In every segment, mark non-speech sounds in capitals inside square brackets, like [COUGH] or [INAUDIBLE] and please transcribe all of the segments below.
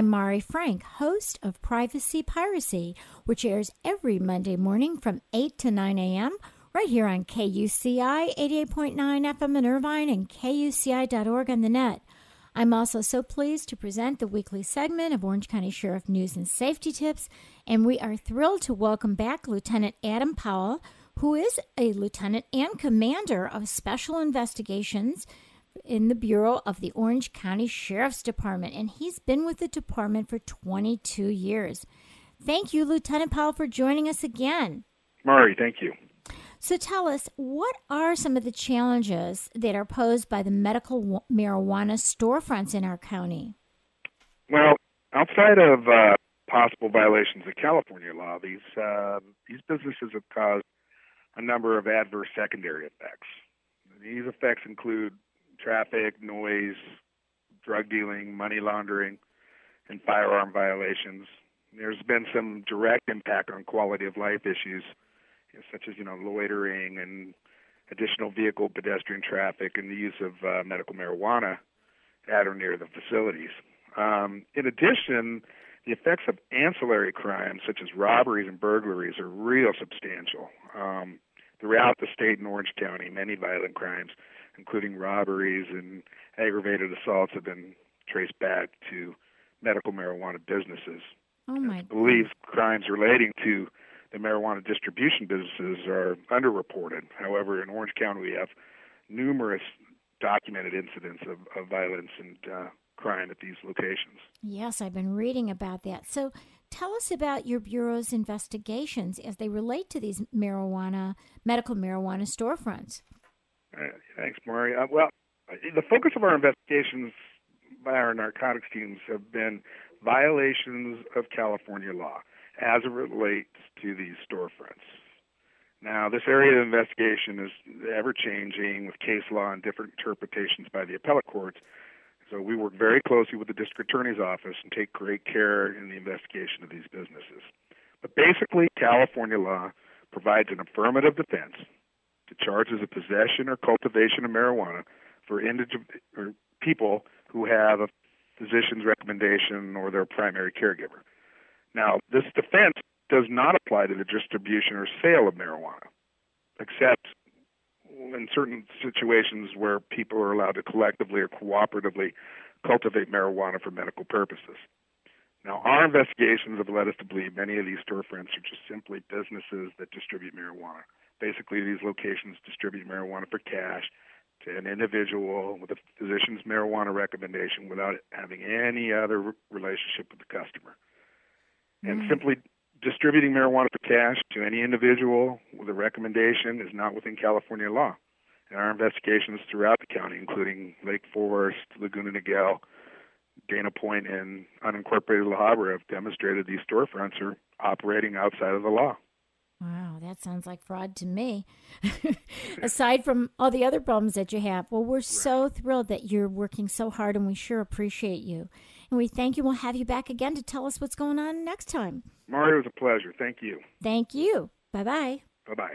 I'm Mari Frank, host of Privacy Piracy, which airs every Monday morning from 8 to 9 a.m. right here on KUCI 88.9 FM in Irvine and KUCI.org on the net. I'm also so pleased to present the weekly segment of Orange County Sheriff News and Safety Tips, and we are thrilled to welcome back Lieutenant Adam Powell, who is a lieutenant and commander of special investigations in the Bureau of the Orange County Sheriff's Department, and he's been with the department for 22 years. Thank you, Lieutenant Powell, for joining us again. Mari, thank you. So tell us, what are some of the challenges that are posed by the medical marijuana storefronts in our county? Well, outside of uh, possible violations of California law, these uh, these businesses have caused a number of adverse secondary effects. These effects include traffic, noise, drug dealing, money laundering, and firearm violations. There's been some direct impact on quality of life issues, such as you know loitering and additional vehicle pedestrian traffic and the use of uh, medical marijuana at or near the facilities. Um, in addition, the effects of ancillary crimes such as robberies and burglaries are real substantial. Um, throughout the state in Orange County, many violent crimes including robberies and aggravated assaults, have been traced back to medical marijuana businesses. Oh my! Believed crimes relating to the marijuana distribution businesses are underreported. However, in Orange County, we have numerous documented incidents of, of violence and uh, crime at these locations. Yes, I've been reading about that. So, tell us about your bureau's investigations as they relate to these marijuana, medical marijuana storefronts. Uh, thanks, Mari. Uh, well, the focus of our investigations by our narcotics teams have been violations of California law as it relates to these storefronts. Now, this area of investigation is ever changing with case law and different interpretations by the appellate courts. So we work very closely with the district attorney's office and take great care in the investigation of these businesses. But basically, California law provides an affirmative defense to charges of possession or cultivation of marijuana for indig- people who have a physician's recommendation or their primary caregiver. Now, this defense does not apply to the distribution or sale of marijuana, except in certain situations where people are allowed to collectively or cooperatively cultivate marijuana for medical purposes. Now, our investigations have led us to believe many of these storefronts are just simply businesses that distribute marijuana. Basically, these locations distribute marijuana for cash to an individual with a physician's marijuana recommendation without having any other relationship with the customer. Mm. And simply distributing marijuana for cash to any individual with a recommendation is not within California law. And our investigations throughout the county, including Lake Forest, Laguna Niguel, Dana Point, and unincorporated La Habra, have demonstrated these storefronts are operating outside of the law. Wow, that sounds like fraud to me. [LAUGHS] Aside from all the other problems that you have, well, we're right. so thrilled that you're working so hard and we sure appreciate you. And we thank you. We'll have you back again to tell us what's going on next time. Mario, it was a pleasure. Thank you. Thank you. Bye bye. Bye bye.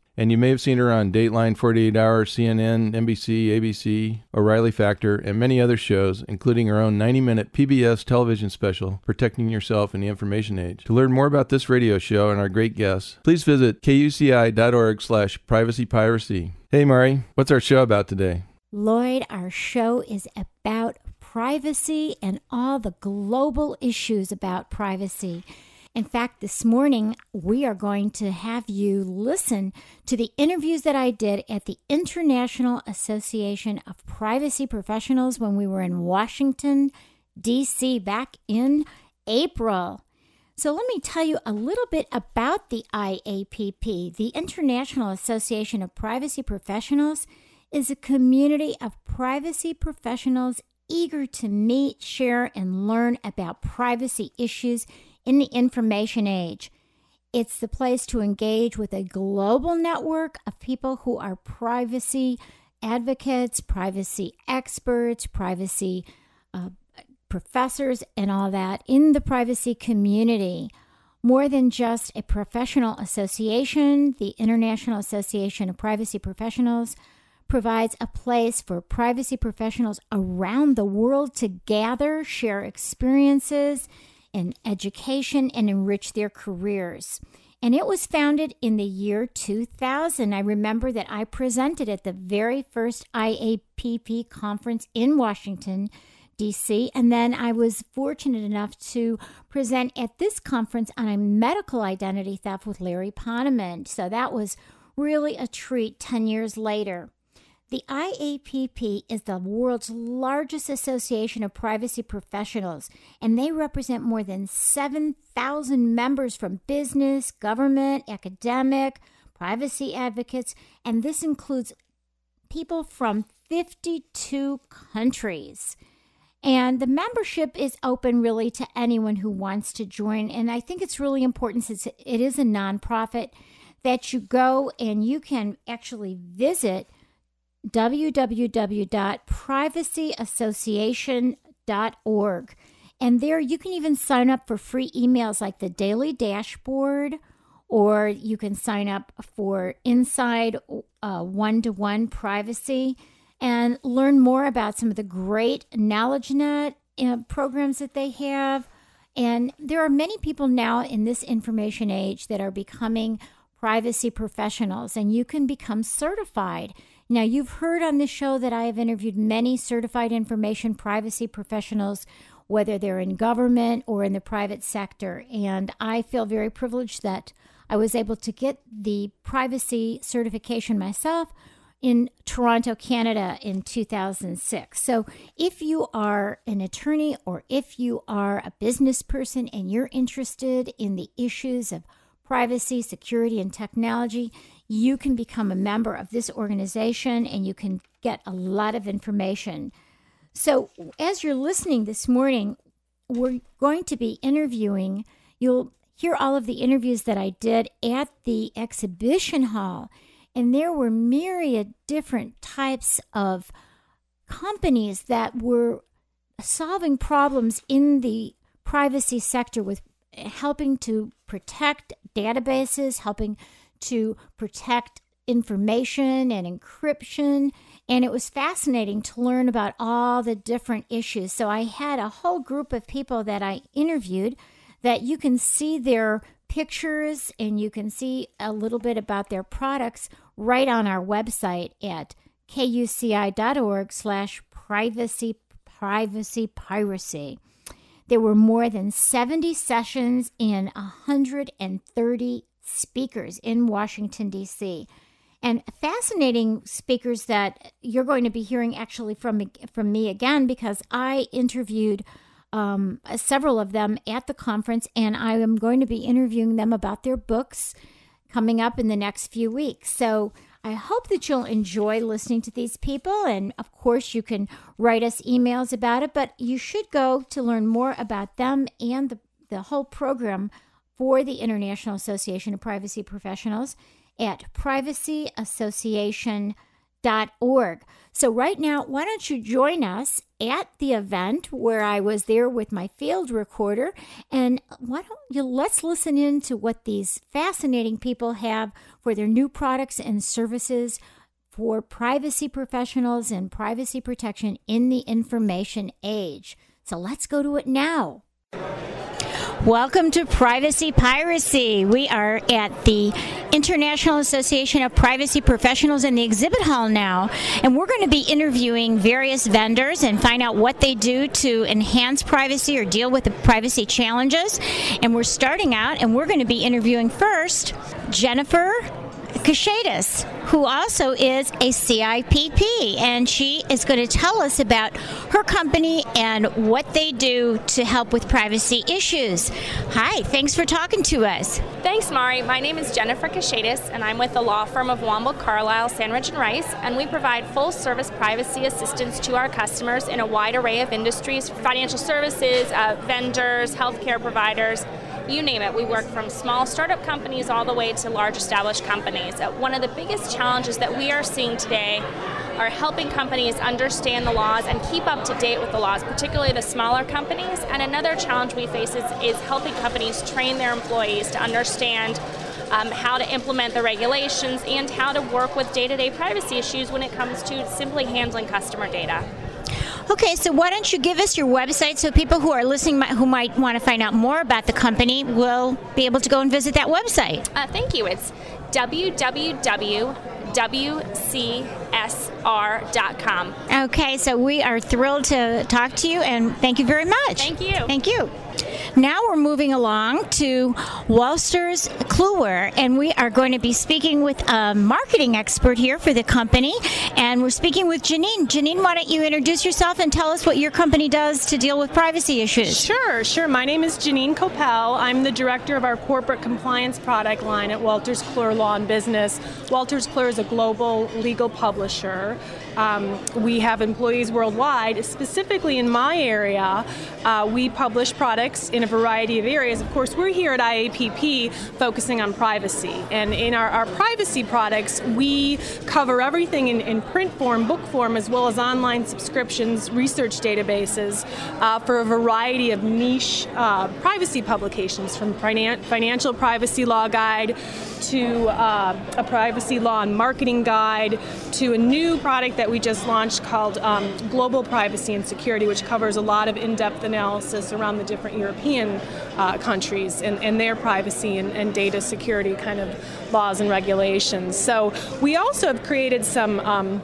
And you may have seen her on Dateline, 48 Hour, CNN, NBC, ABC, O'Reilly Factor, and many other shows, including her own 90 minute PBS television special, Protecting Yourself in the Information Age. To learn more about this radio show and our great guests, please visit kuci.org slash privacypiracy. Hey, Mari, what's our show about today? Lloyd, our show is about privacy and all the global issues about privacy. In fact, this morning we are going to have you listen to the interviews that I did at the International Association of Privacy Professionals when we were in Washington, D.C. back in April. So, let me tell you a little bit about the IAPP. The International Association of Privacy Professionals is a community of privacy professionals eager to meet, share, and learn about privacy issues in the information age. It's the place to engage with a global network of people who are privacy advocates, privacy experts, privacy uh, professors, and all that in the privacy community. More than just a professional association, the International Association of Privacy Professionals provides a place for privacy professionals around the world to gather, share experiences, in education and enrich their careers. And it was founded in the year 2000. I remember that I presented at the very first IAPP conference in Washington, D.C. And then I was fortunate enough to present at this conference on a medical identity theft with Larry Ponemon. So that was really a treat 10 years later. The IAPP is the world's largest association of privacy professionals, and they represent more than 7,000 members from business, government, academic, privacy advocates, and this includes people from 52 countries. And the membership is open really to anyone who wants to join. And I think it's really important since it is a nonprofit that you go and you can actually visit www.privacyassociation.org. And there you can even sign up for free emails like the daily dashboard, or you can sign up for inside one to one privacy and learn more about some of the great KnowledgeNet uh, programs that they have. And there are many people now in this information age that are becoming privacy professionals, and you can become certified. Now, you've heard on this show that I have interviewed many certified information privacy professionals, whether they're in government or in the private sector. And I feel very privileged that I was able to get the privacy certification myself in Toronto, Canada in 2006. So, if you are an attorney or if you are a business person and you're interested in the issues of privacy, security, and technology, you can become a member of this organization and you can get a lot of information. So, as you're listening this morning, we're going to be interviewing, you'll hear all of the interviews that I did at the exhibition hall. And there were myriad different types of companies that were solving problems in the privacy sector with helping to protect databases, helping to protect information and encryption. And it was fascinating to learn about all the different issues. So I had a whole group of people that I interviewed that you can see their pictures and you can see a little bit about their products right on our website at kuci.org slash privacy privacy piracy. There were more than 70 sessions in 130 speakers in Washington, D.C. And fascinating speakers that you're going to be hearing actually from, from me again because I interviewed um, several of them at the conference, and I am going to be interviewing them about their books coming up in the next few weeks. So I hope that you'll enjoy listening to these people. And of course, you can write us emails about it, but you should go to learn more about them and the, the whole program for the International Association of Privacy Professionals at privacyassociation.org. So, right now, why don't you join us at the event where I was there with my field recorder? And why don't you let's listen in to what these fascinating people have for their new products and services for privacy professionals and privacy protection in the information age. So let's go to it now. Welcome to Privacy Piracy. We are at the International Association of Privacy Professionals in the exhibit hall now, and we're going to be interviewing various vendors and find out what they do to enhance privacy or deal with the privacy challenges. And we're starting out, and we're going to be interviewing first Jennifer Kashatus, who also is a CIPP, and she is going to tell us about her company and what they do to help with privacy issues. Hi, thanks for talking to us. Thanks, Mari. My name is Jennifer Kashatus, and I'm with the law firm of Womble Carlyle, Sandridge and Rice, and we provide full service privacy assistance to our customers in a wide array of industries financial services, uh, vendors, healthcare providers you name it. We work from small startup companies all the way to large established companies. Uh, one of the biggest challenges that we are seeing today are helping companies understand the laws and keep up to date with the laws, particularly the smaller companies. And another challenge we face is, is helping companies train their employees to understand um, how to implement the regulations and how to work with day to day privacy issues when it comes to simply handling customer data. Okay, so why don't you give us your website so people who are listening who might want to find out more about the company will be able to go and visit that website? Uh, thank you. It's www.wcsr.com. Okay, so we are thrilled to talk to you and thank you very much. Thank you. Thank you. Now we're moving along to Wolters Kluwer, and we are going to be speaking with a marketing expert here for the company. And we're speaking with Janine. Janine, why don't you introduce yourself and tell us what your company does to deal with privacy issues? Sure, sure. My name is Janine Coppell. I'm the director of our corporate compliance product line at Wolters Kluwer Law and Business. Wolters Kluwer is a global legal publisher. Um, we have employees worldwide. Specifically in my area, uh, we publish products in a variety of areas. Of course, we're here at IAPP focusing on privacy. And in our, our privacy products, we cover everything in, in, print form, book form, as well as online subscriptions, research databases uh, for a variety of niche uh, privacy publications, from finan- financial privacy law guide to uh, a privacy law and marketing guide to a new product that we just launched called um, Global Privacy and Security, which covers a lot of in depth analysis around the different European uh, countries and, and, their privacy and, and, data security kind of laws and regulations. So we also have created some. Um,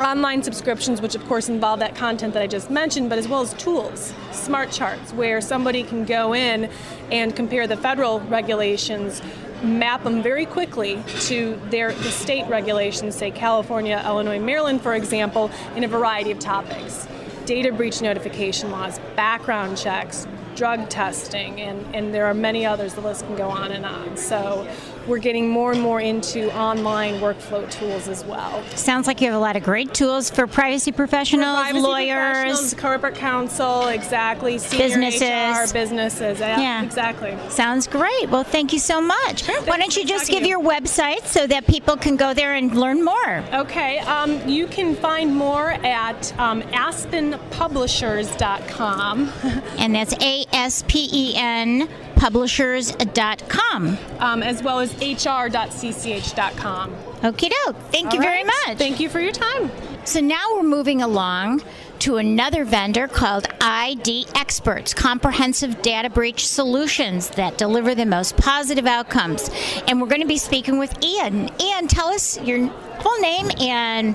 online subscriptions, which of course involve that content that I just mentioned, but as well as tools, smart charts, where somebody can go in and compare the federal regulations map them very quickly to their the state regulations, say California, Illinois, Maryland, for example, in a variety of topics. Data breach notification laws, background checks, drug testing, and, and there are many others. The list can go on and on. So we're getting more and more into online workflow tools as well. Sounds like you have a lot of great tools for privacy professionals, for privacy lawyers, professionals, corporate counsel, exactly, businesses, HR, businesses. Yeah, yeah, exactly. Sounds great. Well, thank you so much. Sure, Why don't you just give you. your website so that people can go there and learn more? Okay, um, you can find more at um, aspenpublishers.com. and that's A S P E N publishers.com. Um, as well as hr.cch.com. Okie doke. Thank All you right. very much. Thank you for your time. So now we're moving along to another vendor called ID Experts, comprehensive data breach solutions that deliver the most positive outcomes. And we're going to be speaking with Ian. Ian, tell us your full name and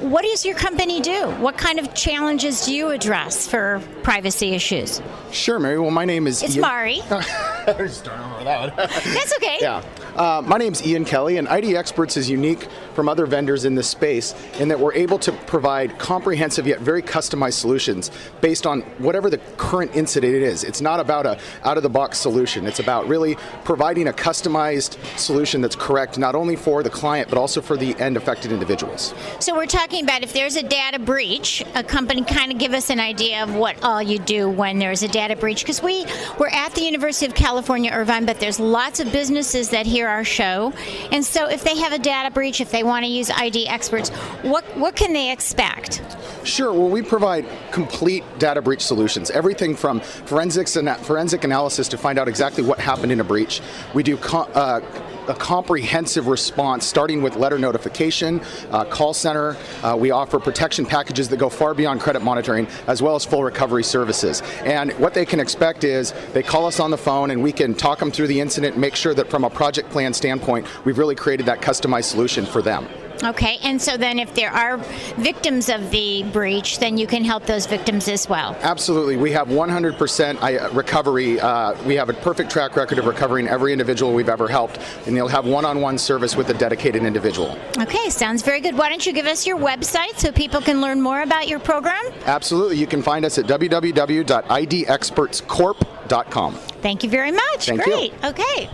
what does your company do? What kind of challenges do you address for privacy issues? Sure, Mary. Well, my name is it's Ian. Mari. [LAUGHS] that [LAUGHS] That's okay. Yeah. Uh, my name's Ian Kelly, and ID Experts is unique from other vendors in this space in that we're able to provide comprehensive yet very customized solutions based on whatever the current incident is. It's not about a out-of-the-box solution. It's about really providing a customized solution that's correct not only for the client but also for the end affected individuals. So we're talking about if there's a data breach, a company kind of give us an idea of what all you do when there's a data breach because we we're at the University of California Irvine, but there's lots of businesses that hear our show, and so if they have a data breach, if they want to use ID experts, what what can they expect? Sure. Well, we provide complete data breach solutions. Everything from forensics and forensic analysis to find out exactly what happened in a breach. We do. Co- uh, a comprehensive response, starting with letter notification, uh, call center. Uh, we offer protection packages that go far beyond credit monitoring, as well as full recovery services. And what they can expect is they call us on the phone and we can talk them through the incident, make sure that from a project plan standpoint, we've really created that customized solution for them. Okay, and so then if there are victims of the breach, then you can help those victims as well. Absolutely. We have 100% uh, recovery. Uh, we have a perfect track record of recovering every individual we've ever helped, and you'll have one on one service with a dedicated individual. Okay, sounds very good. Why don't you give us your website so people can learn more about your program? Absolutely. You can find us at www.idexpertscorp.com. Thank you very much. Thank Great. you. Okay.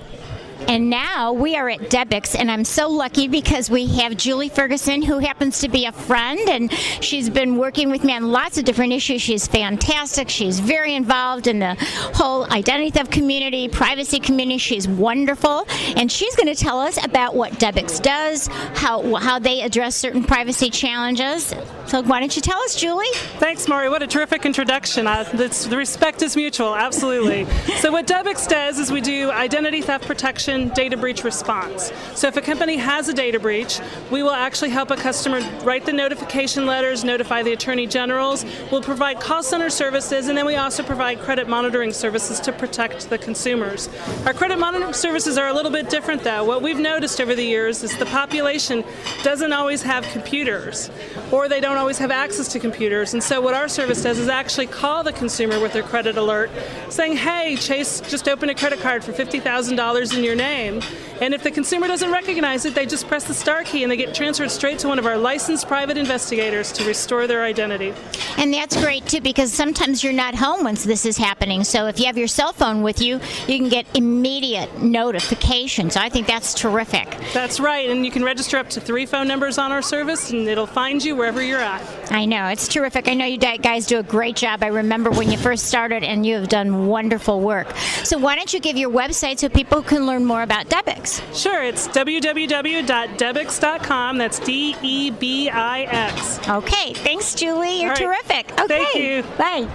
And now we are at Debix, and I'm so lucky because we have Julie Ferguson, who happens to be a friend, and she's been working with me on lots of different issues. She's fantastic. She's very involved in the whole identity theft community, privacy community. She's wonderful, and she's going to tell us about what Debix does, how how they address certain privacy challenges. So why don't you tell us, Julie? Thanks, Maury. What a terrific introduction. Uh, the respect is mutual, absolutely. so what Debix does is we do identity theft protection data breach response. So if a company has a data breach, we will actually help a customer write the notification letters, notify the attorney generals. We'll provide call center services, and then we also provide credit monitoring services to protect the consumers. Our credit monitoring services are a little bit different, though. What we've noticed over the years is the population doesn't always have computers, or they don't always have access to computers. And so what our service does is actually call the consumer with their credit alert, saying, "Hey, Chase just opened a credit card for fifty thousand dollars in your name. And if the consumer doesn't recognize it, they just press the star key and they get transferred straight to one of our licensed private investigators to restore their identity. And that's great too because sometimes you're not home once this is happening. So if you have your cell phone with you, you can get immediate notifications. I think that's terrific. That's right. And you can register up to three phone numbers on our service and it'll find you wherever you're at. I know. It's terrific. I know you guys do a great job. I remember when you first started and you have done wonderful work. So why don't you give your website so people can learn more about Debix? Sure, it's www.debix.com. That's D E B I X. Okay, thanks, Julie. You're right. terrific. Okay, Thank you. Bye.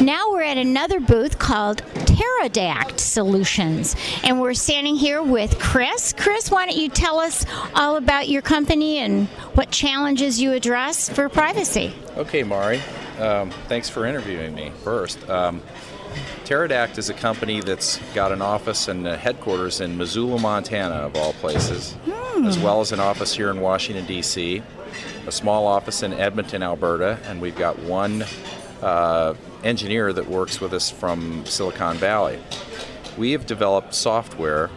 Now we're at another booth called Teradact Solutions, and we're standing here with Chris. Chris, why don't you tell us all about your company and what challenges you address for privacy? Okay, Mari. Um, thanks for interviewing me first. Um, Teradact is a company that's got an office and headquarters in Missoula, Montana, of all places, as well as an office here in Washington, D.C., a small office in Edmonton, Alberta, and we've got one uh, engineer that works with us from Silicon Valley. We have developed software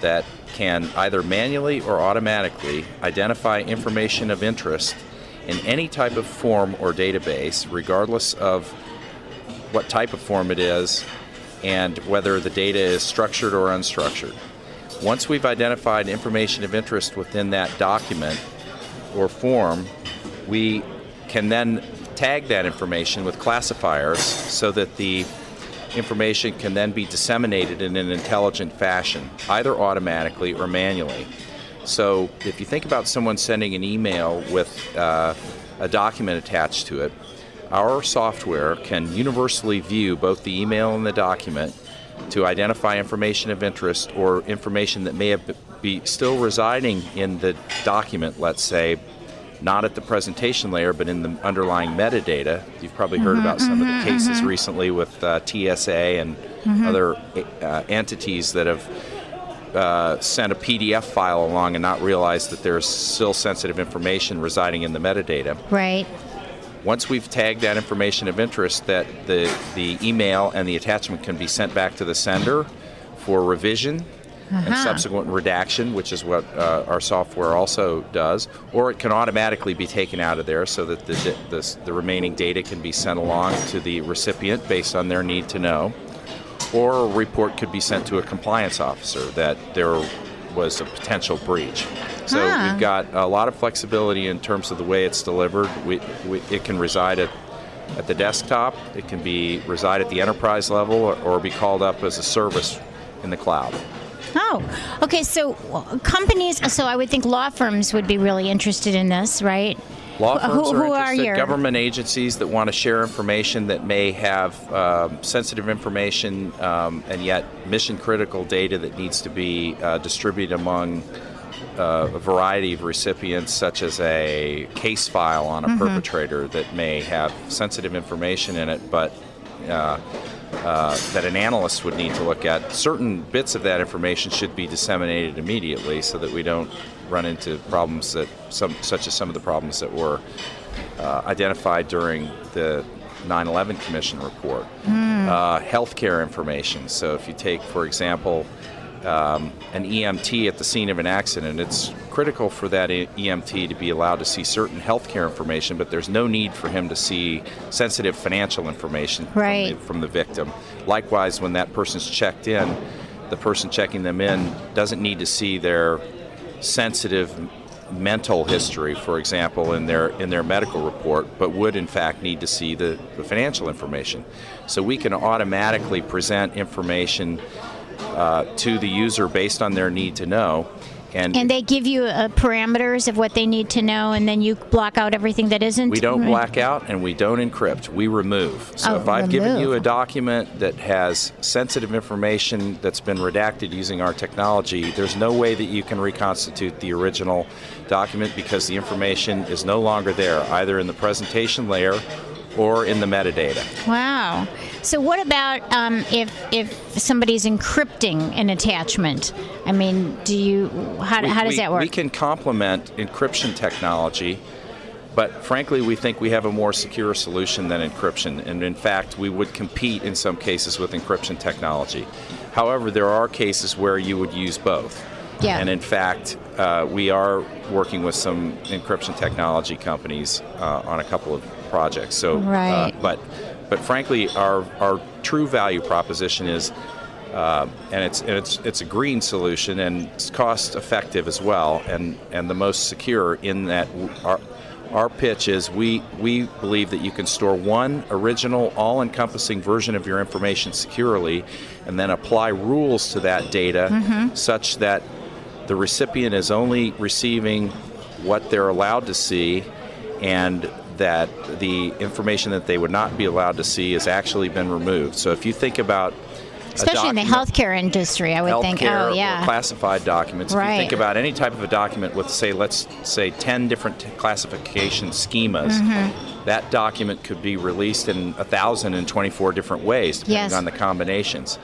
that can either manually or automatically identify information of interest in any type of form or database, regardless of what type of form it is, and whether the data is structured or unstructured. Once we've identified information of interest within that document or form, we can then tag that information with classifiers so that the information can then be disseminated in an intelligent fashion, either automatically or manually. So if you think about someone sending an email with uh, a document attached to it, our software can universally view both the email and the document to identify information of interest or information that may have be still residing in the document, let's say, not at the presentation layer, but in the underlying metadata. You've probably heard Mhm, about some of mhm, the cases mhm. recently with uh, TSA and Mhm. other uh, entities that have uh, sent a PDF file along and not realized that there's still sensitive information residing in the metadata. Right. Once we've tagged that information of interest, that the, the email and the attachment can be sent back to the sender for revision and Uh-huh. subsequent redaction, which is what uh, our software also does, or it can automatically be taken out of there so that the, the, the remaining data can be sent along to the recipient based on their need to know, or a report could be sent to a compliance officer that there was a potential breach. So Ah. we've got a lot of flexibility in terms of the way it's delivered. We, we, it can reside at at the desktop. It can be reside at the enterprise level or, or be called up as a service in the cloud. Oh, okay. So companies, so I would think law firms would be really interested in this, right? Law firms who, who are interested. your Government agencies that want to share information that may have um, sensitive information um, and yet mission critical data that needs to be uh, distributed among uh, a variety of recipients, such as a case file on a Mm-hmm. perpetrator that may have sensitive information in it, but uh, uh, that an analyst would need to look at. Certain bits of that information should be disseminated immediately so that we don't run into problems that some, such as some of the problems that were uh, identified during the 9/11 Commission report. Uh, healthcare information. So if you take, for example, um, an EMT at the scene of an accident, it's critical for that EMT to be allowed to see certain healthcare information, but there's no need for him to see sensitive financial information Right. from, the, from the victim. Likewise, when that person's checked in, the person checking them in doesn't need to see their sensitive mental history, for example, in their in their medical report, but would in fact need to see the, the financial information. So we can automatically present information uh, to the user based on their need to know. And, and they give you uh, parameters of what they need to know, and then you block out everything that isn't. we don't black out and we don't encrypt. We remove. So Oh, if I've given you a document that has sensitive information that's been redacted using our technology, there's no way that you can reconstitute the original document because the information is no longer there, either in the presentation layer or in the metadata. Wow. So what about um, if if somebody's encrypting an attachment? I mean, do you how, We- how does we- that work? We can complement encryption technology, but frankly, we think we have a more secure solution than encryption. And in fact, we would compete in some cases with encryption technology. However, there are cases where you would use both. Yeah. And in fact, uh, we are working with some encryption technology companies uh, on a couple of projects. So, Right. uh, but but frankly, our our true value proposition is uh, and it's and it's it's a green solution and it's cost effective as well and and the most secure in that our our pitch is we we believe that you can store one original all-encompassing version of your information securely and then apply rules to that data such that the recipient is only receiving what they're allowed to see and that the information that they would not be allowed to see has actually been removed. So if you think about Especially in the healthcare industry, I would think. Oh, yeah. classified documents. Right. If you think about any type of a document with, say, let's say 10 different t- classification schemas, Mm-hmm. that document could be released in a 1,024 different ways, depending Yes. on the combinations.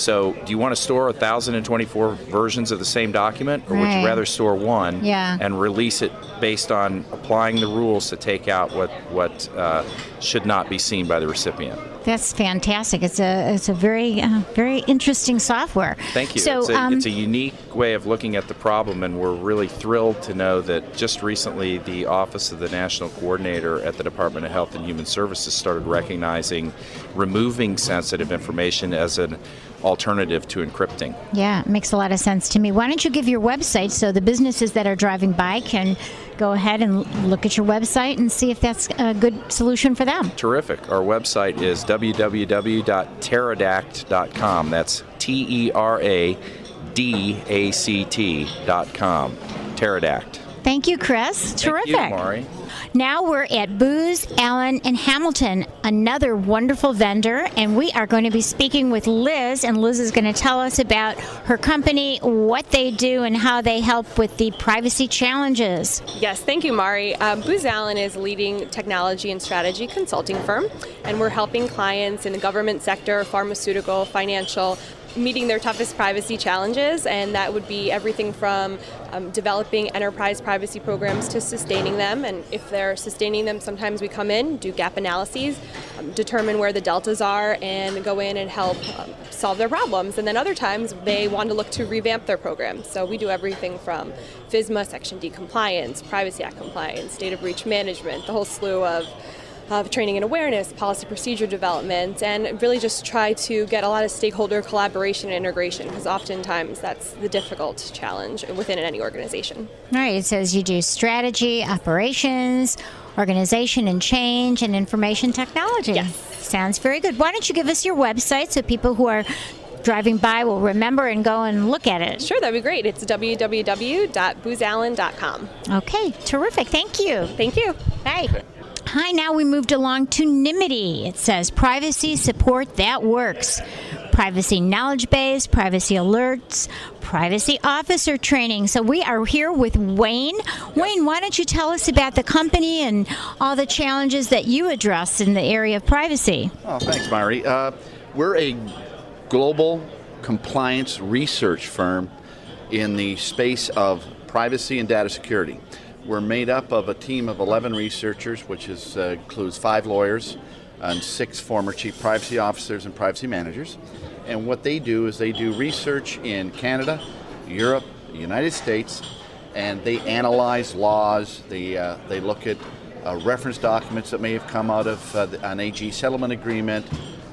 So, do you want to store 1,024 versions of the same document, or would you rather store one Yeah. and release it based on applying the rules to take out what what uh, should not be seen by the recipient? That's fantastic. It's a it's a very uh, very interesting software. Thank you. So it's, a, um, it's a unique way of looking at the problem, and we're really thrilled to know that just recently the Office of the National Coordinator at the Department of Health and Human Services started recognizing removing sensitive information as an alternative to encrypting. yeah, it makes a lot of sense to me. Why don't you give your website so the businesses that are driving by can go ahead and look at your website and see if that's a good solution for them. Terrific. Our website is www.teradact.com. That's T E R A D A C T.com. Teradact. Thank you, Chris. Terrific. Thank you, Maury. Now we're at Booz, Allen, and Hamilton, another wonderful vendor, and we are going to be speaking with Liz, and Liz is going to tell us about her company, what they do, and how they help with the privacy challenges. Yes, thank you, Mari. Um, Booz Allen is a leading technology and strategy consulting firm, and we're helping clients in the government sector, pharmaceutical, financial, meeting their toughest privacy challenges, and that would be everything from um, developing enterprise privacy programs to sustaining them. And if they're sustaining them, sometimes we come in, do gap analyses, um, determine where the deltas are, and go in and help um, solve their problems. And then other times they want to look to revamp their programs. So we do everything from FISMA, Section D compliance, Privacy Act compliance, data breach management, the whole slew of of training and awareness, policy procedure development, and really just try to get a lot of stakeholder collaboration and integration because oftentimes that's the difficult challenge within any organization. All right, it says you do strategy, operations, organization and change, and information technology. Yes. Sounds very good. Why don't you give us your website so people who are driving by will remember and go and look at it. Sure, that'd be great. It's www.boozallen.com. Okay, terrific. Thank you. Thank you. Bye. Hi, now we moved along to Nymity. It says privacy support that works. Privacy knowledge base, privacy alerts, privacy officer training. So we are here with Wayne. Wayne, why don't you tell us about the company and all the challenges that you address in the area of privacy? Oh, thanks, Mari. Uh, we're a global compliance research firm in the space of privacy and data security. We're made up of a team of 11 researchers, which is, uh, includes five lawyers and six former chief privacy officers and privacy managers. And what they do is they do research in Canada, Europe, the United States, and they analyze laws. They, uh, they look at uh, reference documents that may have come out of uh, an AG settlement agreement,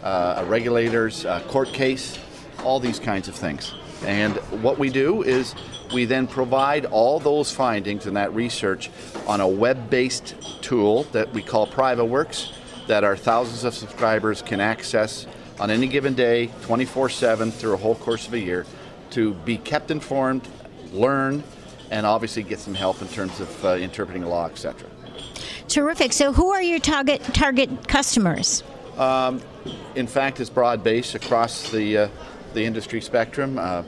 uh, a regulator's uh, court case, all these kinds of things. And what we do is we then provide all those findings and that research on a web based tool that we call PrivaWorks that our thousands of subscribers can access on any given day, 24 7, through a whole course of a year, to be kept informed, learn, and obviously get some help in terms of uh, interpreting law, etc. Terrific. So, who are your target target customers? Um, in fact, it's broad based across the uh, the industry spectrum. Uh,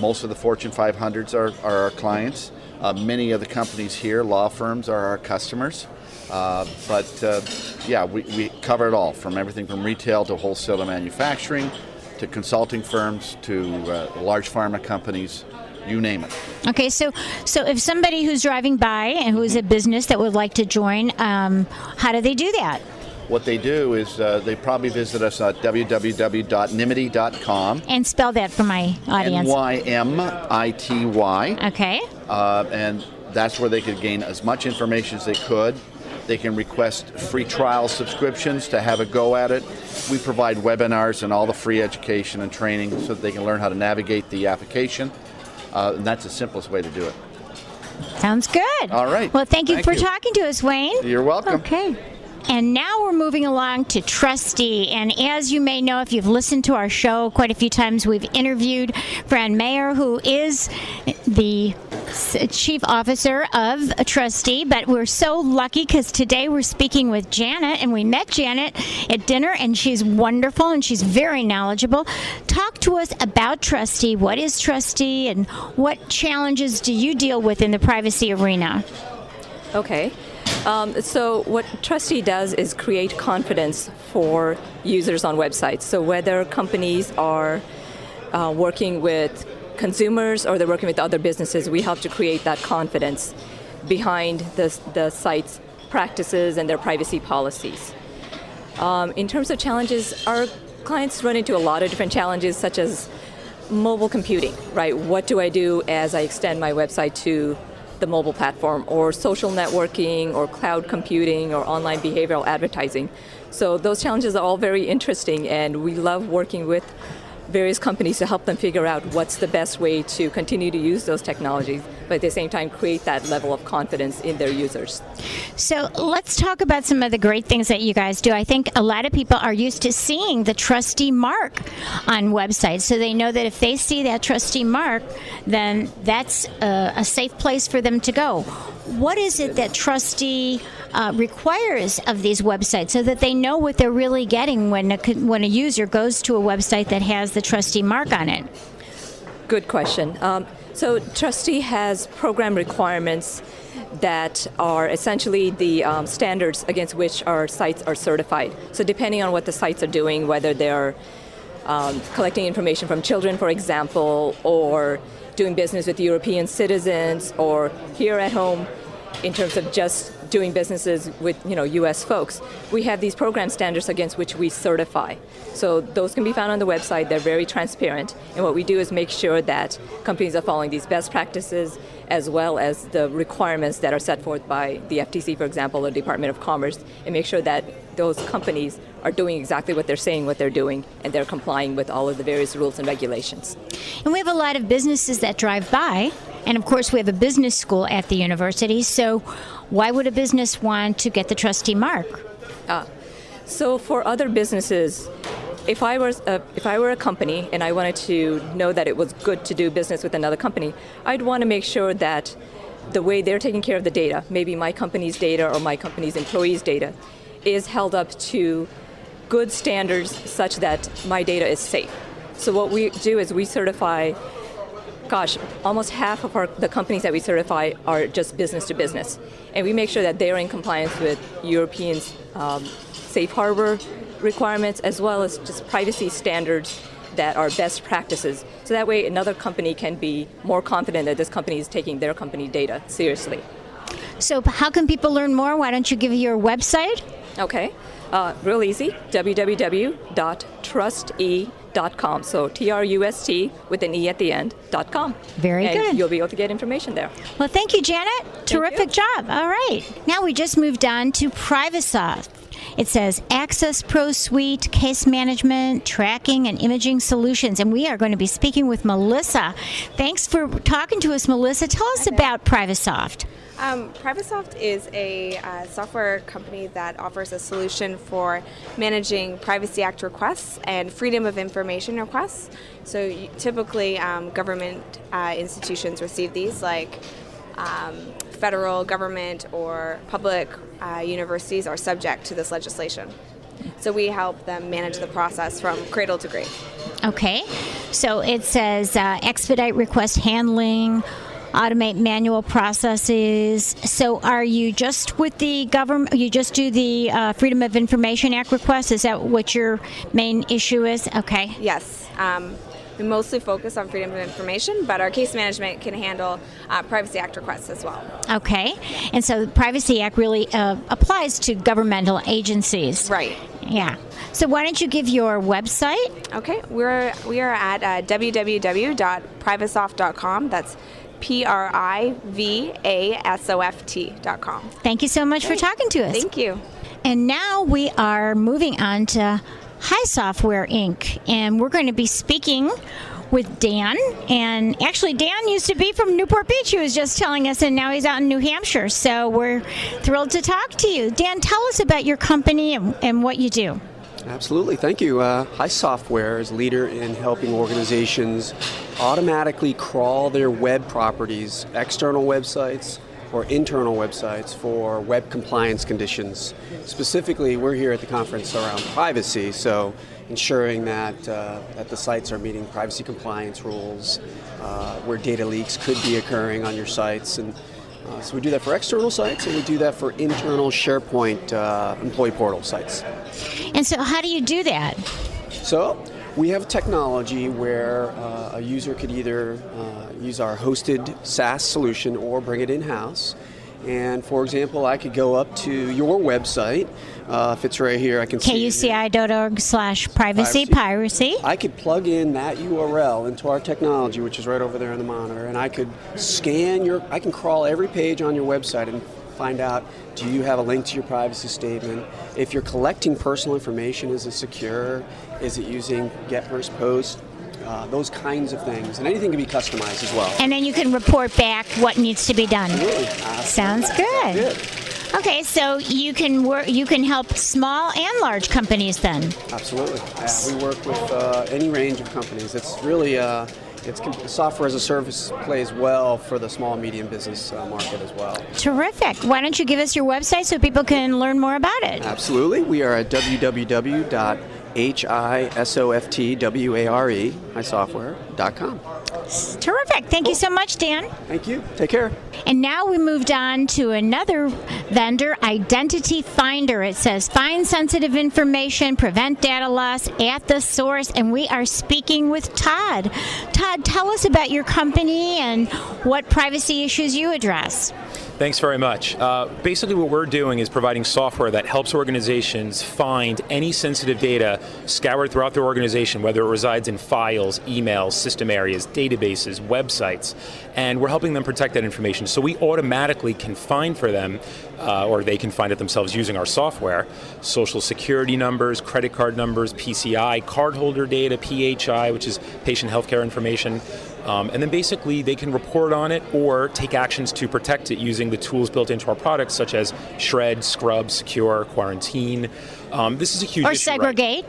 most of the Fortune 500s are, are our clients. Uh, many of the companies here, law firms, are our customers. Uh, but uh, yeah, we, we cover it all from everything from retail to wholesale to manufacturing to consulting firms to uh, large pharma companies, you name it. Okay, so so if somebody who's driving by and who's a business that would like to join, um, how do they do that? What they do is uh, they probably visit us at www.nymity.com. And spell that for my audience. N Y M I T Y. Okay. Uh, and that's where they could gain as much information as they could. They can request free trial subscriptions to have a go at it. We provide webinars and all the free education and training so that they can learn how to navigate the application. Uh, and that's the simplest way to do it. Sounds good. All right. Well, thank you Thank for you. talking to us, Wayne. You're welcome. Okay. And now we're moving along to TRUSTe. And as you may know, if you've listened to our show quite a few times, we've interviewed Fran Maier, who is the chief officer of a TRUSTe. But we're so lucky because today we're speaking with Janet, and we met Janet at dinner, and she's wonderful and she's very knowledgeable. Talk to us about TRUSTe. What is TRUSTe, and what challenges do you deal with in the privacy arena? Okay. Um, so what TRUSTe does is create confidence for users on websites. So whether companies are uh, working with consumers or they're working with other businesses, we help to create that confidence behind the, the site's practices and their privacy policies. Um, in terms of challenges, our clients run into a lot of different challenges, such as mobile computing, right? What do I do as I extend my website to the mobile platform, or social networking, or cloud computing, or online behavioral advertising? So, those challenges are all very interesting, and we love working with various companies to help them figure out what's the best way to continue to use those technologies, but at the same time create that level of confidence in their users. So let's talk about some of the great things that you guys do. I think a lot of people are used to seeing the TRUSTe mark on websites, so they know that if they see that TRUSTe mark, then that's a, a safe place for them to go. What is it that TRUSTe uh, requires of these websites so that they know what they're really getting when a, when a user goes to a website that has the TRUSTe mark on it? Good question. Um, so, TRUSTe has program requirements that are essentially the um, standards against which our sites are certified. So, depending on what the sites are doing, whether they're um, collecting information from children, for example, or doing business with European citizens, or here at home, in terms of just doing businesses with you know U.S. folks, we have these program standards against which we certify. So those can be found on the website. They're very transparent, and what we do is make sure that companies are following these best practices as well as the requirements that are set forth by the FTC, for example, or Department of Commerce, and make sure that those companies are doing exactly what they're saying what they're doing, and they're complying with all of the various rules and regulations. And we have a lot of businesses that drive by. And of course, we have a business school at the university. So, why would a business want to get the TRUSTe mark? Ah, so for other businesses, if I was a, if I were a company and I wanted to know that it was good to do business with another company, I'd want to make sure that the way they're taking care of the data, maybe my company's data or my company's employees' data, is held up to good standards such that my data is safe. So what we do is we certify gosh, almost half of our, the companies that we certify are just business to business. And we make sure that they're in compliance with European um, safe harbor requirements as well as just privacy standards that are best practices. So that way, another company can be more confident that this company is taking their company data seriously. So, how can people learn more? Why don't you give your website? Okay, uh, real easy www.truste.com. So, T R U S T with an E at the end, dot com. Very and good. You'll be able to get information there. Well, thank you, Janet. Terrific job. All right. Now we just moved on to Privasoft. It says Access Pro Suite, case management, tracking, and imaging solutions. And we are going to be speaking with Melissa. Thanks for talking to us, Melissa. Tell us about Privasoft. Um, Privasoft is a uh, software company that offers a solution for managing Privacy Act requests and Freedom of Information requests. So you, typically, um, government uh, institutions receive these, like um, federal government or public uh, universities are subject to this legislation. So we help them manage the process from cradle to grave. Okay. So it says uh, expedite request handling, automate manual processes. So are you just with the government? You just do the uh, Freedom of Information Act requests? Is that what your main issue is? Okay. Yes. Um, we mostly focus on freedom of information, but our case management can handle uh, Privacy Act requests as well. Okay. And so the Privacy Act really uh, applies to governmental agencies. Right. Yeah. So why don't you give your website? Okay. We're we are at uh, www.privasoft.com. That's P R I V A S O F T dot com. Thank you so much for talking to us. Thank you. And now we are moving on to HiSoftware Inc. And we're going to be speaking with Dan. And actually, Dan used to be from Newport Beach, he was just telling us, and now he's out in New Hampshire. So we're thrilled to talk to you. Dan, tell us about your company and, and what you do. Absolutely, thank you. Uh, Software is leader in helping organizations automatically crawl their web properties, external websites, or internal websites for web compliance conditions. Specifically, we're here at the conference around privacy, so ensuring that, uh, that the sites are meeting privacy compliance rules, uh, where data leaks could be occurring on your sites. And uh, so we do that for external sites, and we do that for internal SharePoint uh, employee portal sites. And so, how do you do that? So, we have technology where uh, a user could either uh, use our hosted SaaS solution or bring it in house. And for example, I could go up to your website. Uh, if it's right here, I can see. KUCI.org slash privacy piracy. I could plug in that URL into our technology, which is right over there on the monitor, and I could scan your. I can crawl every page on your website and find out do you have a link to your privacy statement if you're collecting personal information is it secure is it using get first post uh, those kinds of things and anything can be customized as well And then you can report back what needs to be done. Sounds good. Okay, so you can work. You can help small and large companies then. absolutely yeah, we work with uh, any range of companies it's really uh, it's software as a service plays well for the small and medium business uh, market as well Terrific. Why don't you give us your website so people can learn more about it? Absolutely. We are at www.hisoftware, hisoftware.com. Terrific. Thank you so much, Dan. Thank you. Take care. And now we moved on to another vendor, Identity Finder. It says find sensitive information, prevent data loss at the source. And we are speaking with Todd. Todd, tell us about your company and what privacy issues you address. Thanks very much. Uh, basically, what we're doing is providing software that helps organizations find any sensitive data scoured throughout their organization, whether it resides in files, emails, system areas, databases, websites, and we're helping them protect that information. So we automatically can find for them, uh, or they can find it themselves using our software, social security numbers, credit card numbers, PCI, cardholder data, PHI, which is patient healthcare information. Um, and then basically they can report on it or take actions to protect it using the tools built into our products, such as Shred, Scrub, Secure, Quarantine. Um, this is a huge Or issue right- segregate.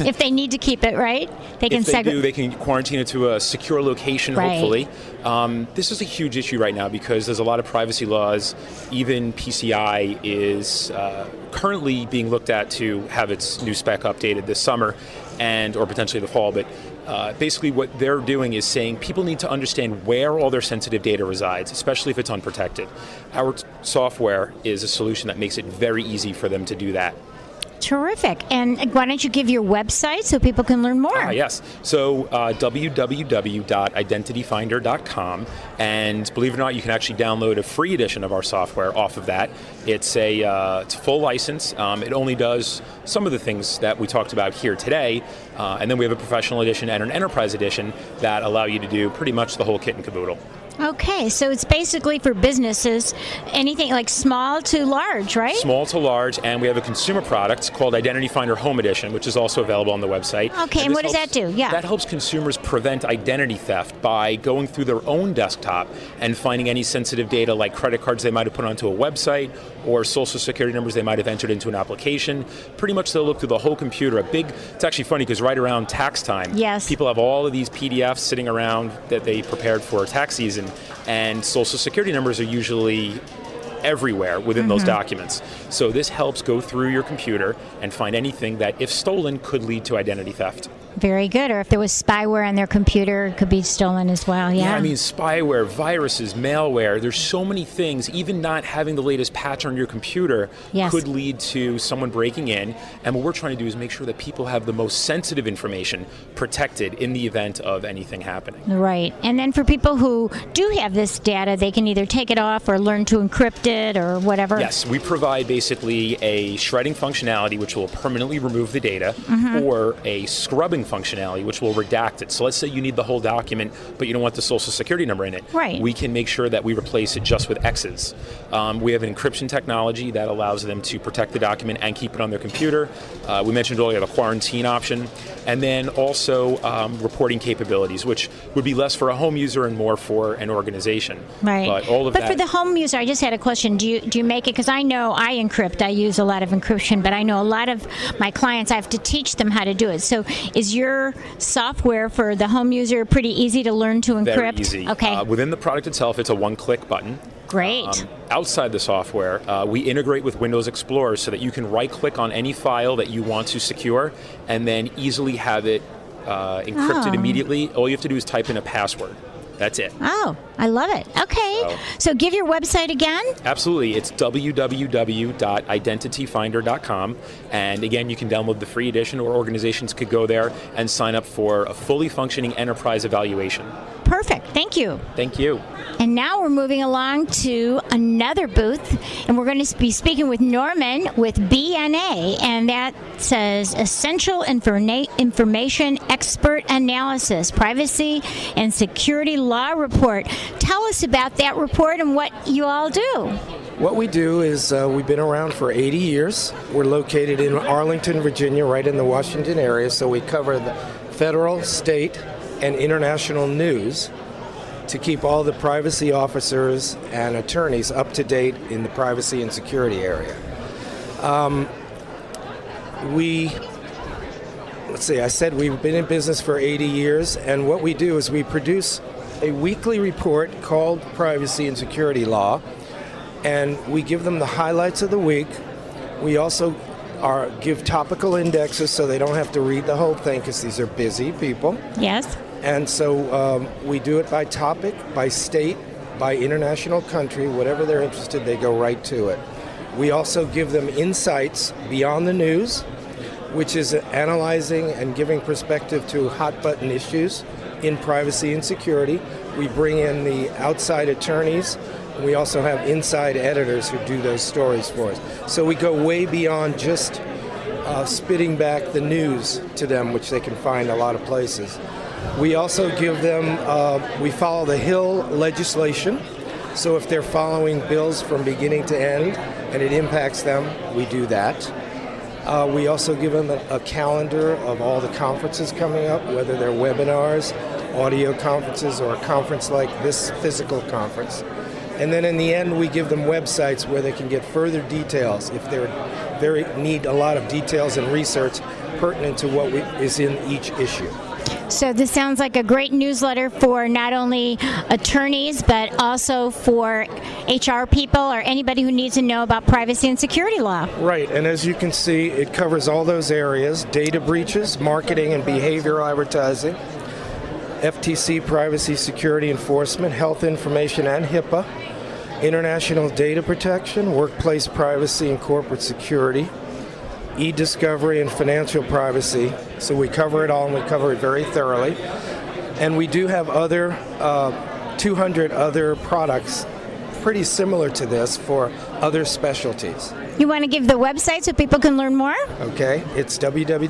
if they need to keep it, right? They can. If they seg- do, they can quarantine it to a secure location. Right. Hopefully, um, this is a huge issue right now because there's a lot of privacy laws. Even PCI is uh, currently being looked at to have its new spec updated this summer, and or potentially the fall. But uh, basically, what they're doing is saying people need to understand where all their sensitive data resides, especially if it's unprotected. Our t- software is a solution that makes it very easy for them to do that. Terrific. And why don't you give your website so people can learn more? Uh, yes. So uh, www.identityfinder.com. And believe it or not, you can actually download a free edition of our software off of that. It's a, uh, it's a full license. Um, it only does some of the things that we talked about here today. Uh, and then we have a professional edition and an enterprise edition that allow you to do pretty much the whole kit and caboodle. Okay, so it's basically for businesses, anything like small to large, right? Small to large, and we have a consumer product called Identity Finder Home Edition, which is also available on the website. Okay, and, and what helps, does that do? Yeah. That helps consumers prevent identity theft by going through their own desktop and finding any sensitive data like credit cards they might have put onto a website or social security numbers they might have entered into an application. Pretty much they'll look through the whole computer. A big, it's actually funny because right around tax time, yes. people have all of these PDFs sitting around that they prepared for tax season and social security numbers are usually everywhere within mm-hmm. those documents. So this helps go through your computer and find anything that, if stolen, could lead to identity theft. Very good. Or if there was spyware on their computer, it could be stolen as well. Yeah. yeah. I mean, spyware, viruses, malware. There's so many things. Even not having the latest patch on your computer yes. could lead to someone breaking in. And what we're trying to do is make sure that people have the most sensitive information protected in the event of anything happening. Right. And then for people who do have this data, they can either take it off or learn to encrypt it or whatever. Yes, we provide basically a shredding functionality which will permanently remove the data, mm-hmm. or a scrubbing functionality, which will redact it. So let's say you need the whole document, but you don't want the social security number in it. Right. We can make sure that we replace it just with X's. Um, we have an encryption technology that allows them to protect the document and keep it on their computer. Uh, we mentioned earlier the quarantine option, and then also um, reporting capabilities, which would be less for a home user and more for an organization. Right. But all of but that. for the home user, I just had a question. Do you do you make it? Because I know I encrypt. I use a lot of encryption, but I know a lot of my clients. I have to teach them how to do it. So is your software for the home user pretty easy to learn to encrypt? Very easy. Okay. Uh, within the product itself, it's a one-click button. Great. Um, outside the software, uh, we integrate with Windows Explorer so that you can right-click on any file that you want to secure, and then easily have it uh, encrypted Oh. immediately. All you have to do is type in a password. That's it. Oh, I love it. Okay. So- So give your website again. Absolutely. It's www.identityfinder.com. And again, you can download the free edition, or organizations could go there and sign up for a fully functioning enterprise evaluation. Perfect. Thank you. Thank you. And now we're moving along to another booth, and we're going to be speaking with Norman with BNA, and that says Essential Informa- Information Expert Analysis, Privacy and Security Law Report. Tell us about that report and what you all do. What we do is uh, we've been around for 80 years. We're located in Arlington, Virginia, right in the Washington area, so we cover the federal, state, and international news to keep all the privacy officers and attorneys up to date in the privacy and security area. Um, we, let's see, I said we've been in business for 80 years, and what we do is we produce a weekly report called Privacy and Security Law, and we give them the highlights of the week. We also are, give topical indexes so they don't have to read the whole thing because these are busy people. Yes. And so um, we do it by topic, by state, by international country, whatever they're interested, they go right to it. We also give them insights beyond the news, which is analyzing and giving perspective to hot button issues in privacy and security. We bring in the outside attorneys. We also have inside editors who do those stories for us. So we go way beyond just uh, spitting back the news to them, which they can find a lot of places. We also give them, uh, we follow the Hill legislation. So if they're following bills from beginning to end and it impacts them, we do that. Uh, we also give them a, a calendar of all the conferences coming up, whether they're webinars, audio conferences, or a conference like this physical conference. And then in the end, we give them websites where they can get further details. If they very need a lot of details and research, pertinent to what we, is in each issue. So this sounds like a great newsletter for not only attorneys but also for HR people or anybody who needs to know about privacy and security law. Right, and as you can see, it covers all those areas data breaches, marketing and behavioral advertising, FTC privacy security enforcement, health information and HIPAA, international data protection, workplace privacy and corporate security, e discovery, and financial privacy. So we cover it all and we cover it very thoroughly. And we do have other uh, 200 other products pretty similar to this for other specialties. You want to give the website so people can learn more? Okay, it's www.bna.com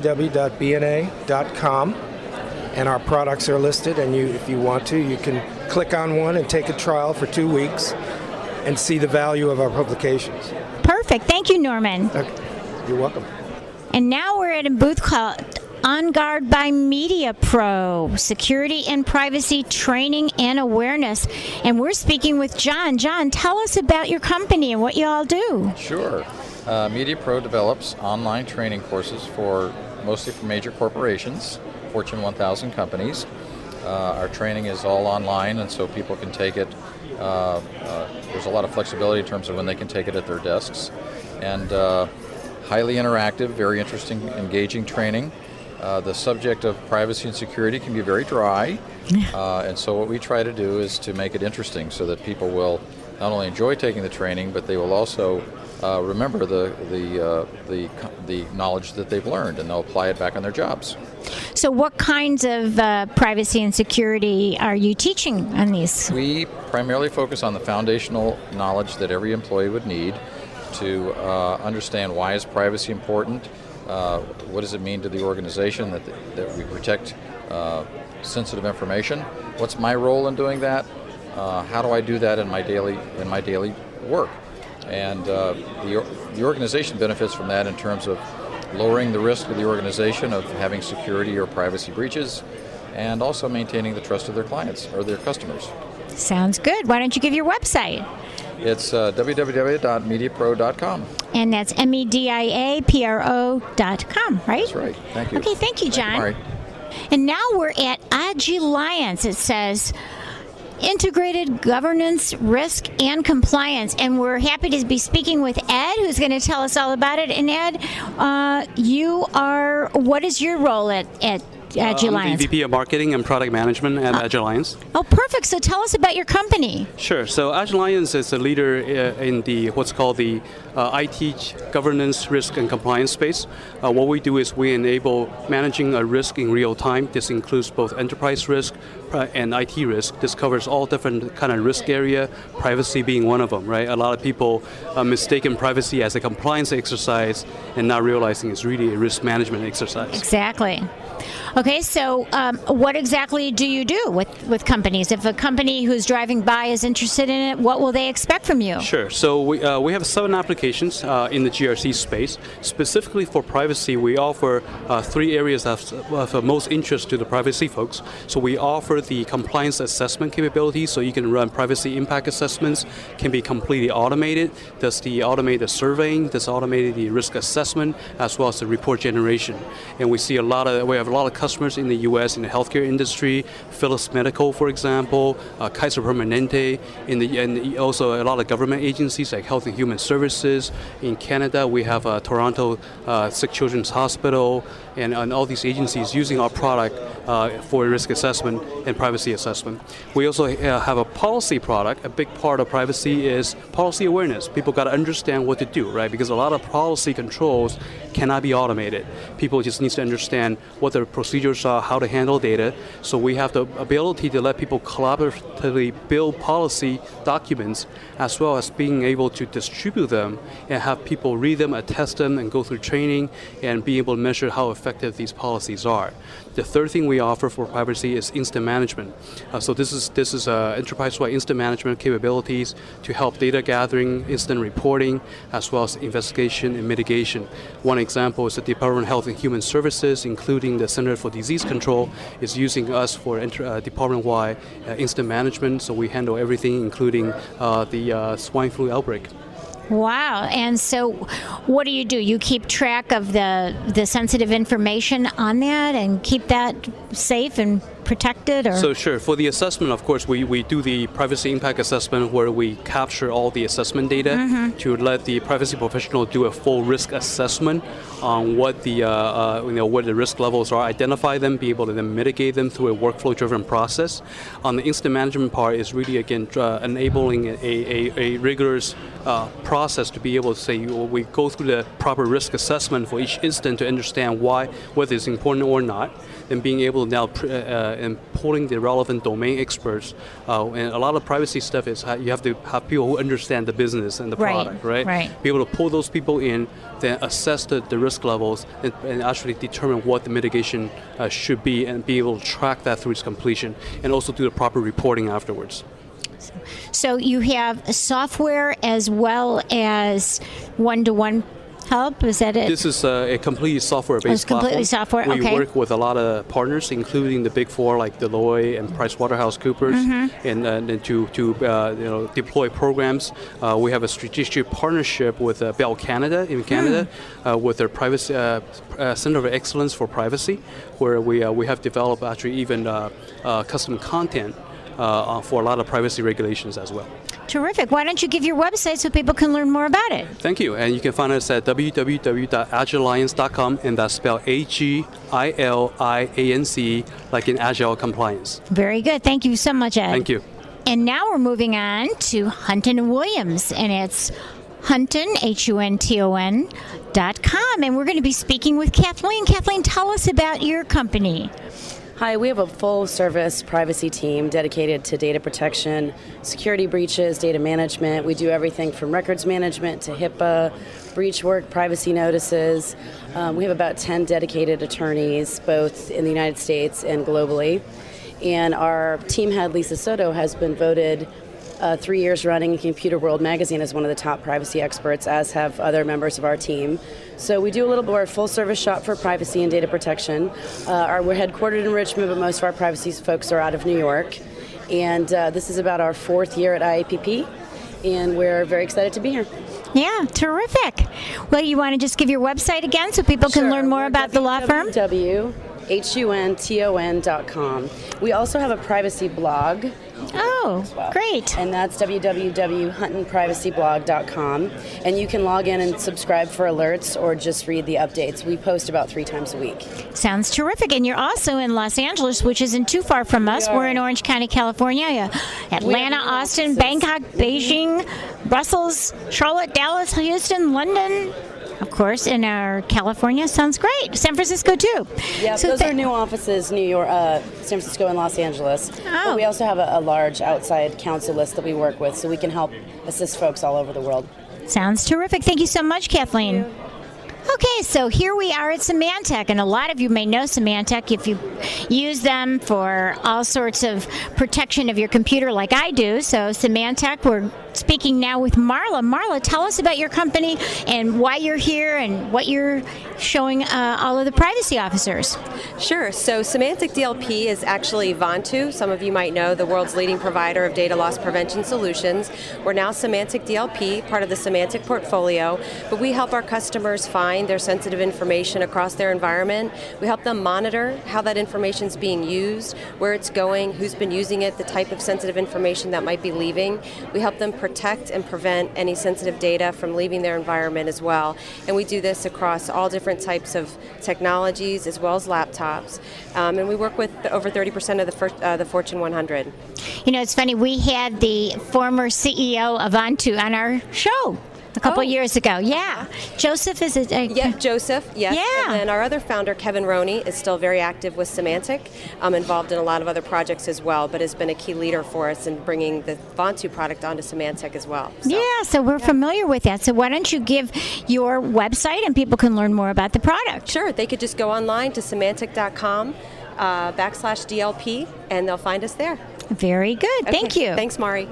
and our products are listed and you if you want to you can click on one and take a trial for 2 weeks and see the value of our publications. Perfect. Thank you, Norman. Okay. You're welcome. And now we're at a booth called On Guard by Media Pro, security and privacy training and awareness. And we're speaking with John. John, tell us about your company and what you all do. Sure. Uh, Media Pro develops online training courses for mostly for major corporations, Fortune 1000 companies. Uh, our training is all online, and so people can take it. Uh, uh, there's a lot of flexibility in terms of when they can take it at their desks, and uh, highly interactive, very interesting, engaging training. Uh, the subject of privacy and security can be very dry, [LAUGHS] uh, and so what we try to do is to make it interesting so that people will not only enjoy taking the training, but they will also uh, remember the the uh, the the knowledge that they've learned, and they'll apply it back on their jobs. So, what kinds of uh, privacy and security are you teaching on these? We primarily focus on the foundational knowledge that every employee would need to uh, understand why is privacy important, uh, what does it mean to the organization that, that we protect uh, sensitive information, what's my role in doing that, uh, how do I do that in my daily in my daily work, and uh, the, the organization benefits from that in terms of lowering the risk of the organization of having security or privacy breaches, and also maintaining the trust of their clients or their customers. Sounds good. Why don't you give your website? It's uh, www.mediapro.com. And that's M E D I A P R O.com, right? That's right. Thank you. Okay, thank you, John. All right. And now we're at Agilliance. It says integrated governance, risk, and compliance. And we're happy to be speaking with Ed, who's going to tell us all about it. And Ed, uh, you are, what is your role at, at Agilliance? I'm the VP of Marketing and Product Management at uh, Agilliance. Oh, perfect. So tell us about your company. Sure. So Agilliance is a leader uh, in the what's called the uh, IT governance, risk, and compliance space. Uh, what we do is we enable managing a risk in real time. This includes both enterprise risk uh, and IT risk. This covers all different kind of risk area, privacy being one of them. Right. A lot of people uh, mistaken privacy as a compliance exercise and not realizing it's really a risk management exercise. Exactly. Okay, so um, what exactly do you do with, with companies? If a company who's driving by is interested in it, what will they expect from you? Sure. So we, uh, we have seven applications uh, in the GRC space. Specifically for privacy, we offer uh, three areas of, of most interest to the privacy folks. So we offer the compliance assessment capability, so you can run privacy impact assessments, can be completely automated. Does the automated surveying, does automated the risk assessment, as well as the report generation. And we see a lot of we have a lot of customers in the U.S. in the healthcare industry, Philips Medical, for example, uh, Kaiser Permanente, in the, and also a lot of government agencies like Health and Human Services. In Canada, we have uh, Toronto uh, Sick Children's Hospital, and, and, all these agencies using our product uh, for risk assessment and privacy assessment. We also uh, have a policy product. A big part of privacy is policy awareness. People got to understand what to do, right? Because a lot of policy controls cannot be automated. People just need to understand what the procedures are, how to handle data. So we have the ability to let people collaboratively build policy documents as well as being able to distribute them and have people read them, attest them, and go through training and be able to measure how effective these policies are. The third thing we offer for privacy is instant management. Uh, so this is this is uh, enterprise-wide instant management capabilities to help data gathering, instant reporting, as well as investigation and mitigation. One example is the Department of Health and Human Services, including the Center for Disease Control, is using us for uh, department-wide uh, instant management. So we handle everything, including uh, the uh, swine flu outbreak. Wow. And so what do you do? You keep track of the the sensitive information on that and keep that safe and protected or So sure, for the assessment, of course, we, we do the privacy impact assessment where we capture all the assessment data Mhm. to let the privacy professional do a full risk assessment on what the uh, uh, you know what the risk levels are, identify them, be able to then mitigate them through a workflow-driven process. On the incident management part is really again uh, enabling a, a, a rigorous uh, process to be able to say well, we go through the proper risk assessment for each incident to understand why whether it's important or not and being able to now pr- uh, uh, and pulling the relevant domain experts. Uh, and a lot of privacy stuff is you have to have people who understand the business and the Right, product, right? right. Be able to pull those people in, then assess the, the risk levels, and, and actually determine what the mitigation uh, should be, and be able to track that through its completion, and also do the proper reporting afterwards. So you have software as well as one-to-one help. Is that it? This is uh, a completely software-based Oh, it's completely platform. software, We okay. work with a lot of partners, including the big four like Deloitte and PricewaterhouseCoopers, Mhm. and, uh, and to to uh, you know deploy programs. Uh, we have a strategic partnership with uh, Bell Canada in Canada, uh, with their privacy uh, uh, Center of Excellence for Privacy, where we uh, we have developed actually even uh, uh, custom content. Uh, for a lot of privacy regulations as well. Terrific. Why don't you give your website so people can learn more about it? Thank you. And you can find us at www.agilliance.com, and that's spelled A G I L I A N C, like in Agile Compliance. Very good. Thank you so much, Ed. Thank you. And now we're moving on to Hunton and Williams, and it's Hunton, H U N T O N dot com. And we're going to be speaking with Kathleen. Kathleen, tell us about your company. Hi, we have a full service privacy team dedicated to data protection, security breaches, data management. We do everything from records management to HIPAA, breach work, privacy notices. Um, we have about 10 dedicated attorneys, both in the United States and globally. And our team head, Lisa Soto, has been voted uh, three years running Computerworld magazine as one of the top privacy experts, as have other members of our team. So we do a little more full service shop for privacy and data protection. Uh, our, we're headquartered in Richmond, but most of our privacy folks are out of New York. And uh, this is about our fourth year at IAPP, and we're very excited to be here. Yeah, terrific. Well, you want to just give your website again so people can learn more about the law firm? www.hunton.com. We also have a privacy blog. Oh, great. And that's www.huntonprivacyblog.com. And you can log in and subscribe for alerts or just read the updates. We post about three times a week. Sounds terrific. And you're also in Los Angeles, which isn't too far from us. We We're in Orange County, California. Yeah. Atlanta, Austin, Bangkok, Beijing, Brussels, Charlotte, Dallas, Houston, London. Of course, in our California sounds great. San Francisco too. Yeah, So those th- are new offices, New York, uh, San Francisco, and Los Angeles. Oh. But we also have a, a large outside counsel list that we work with, so we can help assist folks all over the world. Sounds terrific. Thank you so much, Kathleen. Okay, so here we are at Symantec, and a lot of you may know Symantec if you use them for all sorts of protection of your computer, like I do. So, Symantec, we're speaking now with Marla. Marla, tell us about your company and why you're here and what you're showing uh, all of the privacy officers. Sure. So Symantec DLP is actually Vontu. Some of you might know the world's leading provider of data loss prevention solutions. We're now Symantec DLP, part of the Symantec portfolio, but we help our customers find their sensitive information across their environment. We help them monitor how that information is being used, where it's going, who's been using it, the type of sensitive information that might be leaving. We help them protect and prevent any sensitive data from leaving their environment as well. And we do this across all different types of technologies as well as laptops. Um, and we work with over 30% of the, fir- uh, the Fortune 100. You know, it's funny, we had the former CEO of Onto on our show a couple years ago. Yeah. Joseph is a. Uh, Yeah, Joseph, yes. Yeah. And then our other founder, Kevin Rowney, is still very active with Symantec, um, involved in a lot of other projects as well, but has been a key leader for us in bringing the Vontu product onto Semantic as well. Yeah, so we're familiar with that. So why don't you give your website and people can learn more about the product? Sure, they could just go online to symantec.com uh, backslash DLP and they'll find us there. Very good. Thank you. Thanks, Mari.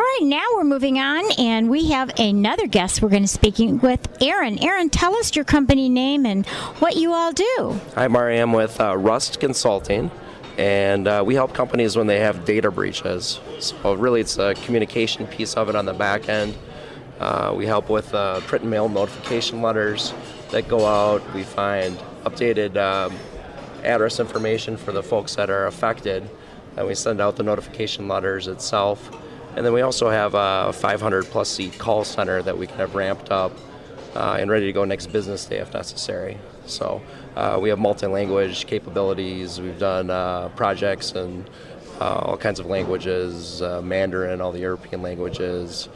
All right, now we're moving on, and we have another guest we're going to speaking with, Aaron. Aaron, tell us your company name and what you all do. Hi, Mari. I'm with uh, Rust Consulting, and uh, we help companies when they have data breaches. So really, it's a communication piece of it on the back end, Uh, we help with uh, print and mail notification letters that go out. We find updated um, address information for the folks that are affected, and we send out the notification letters itself. And then we also have a 500 plus seat call center that we can have ramped up uh, and ready to go next business day if necessary. So uh, we have multi-language capabilities. We've done uh, projects in uh, all kinds of languages, uh, Mandarin, all the European languages,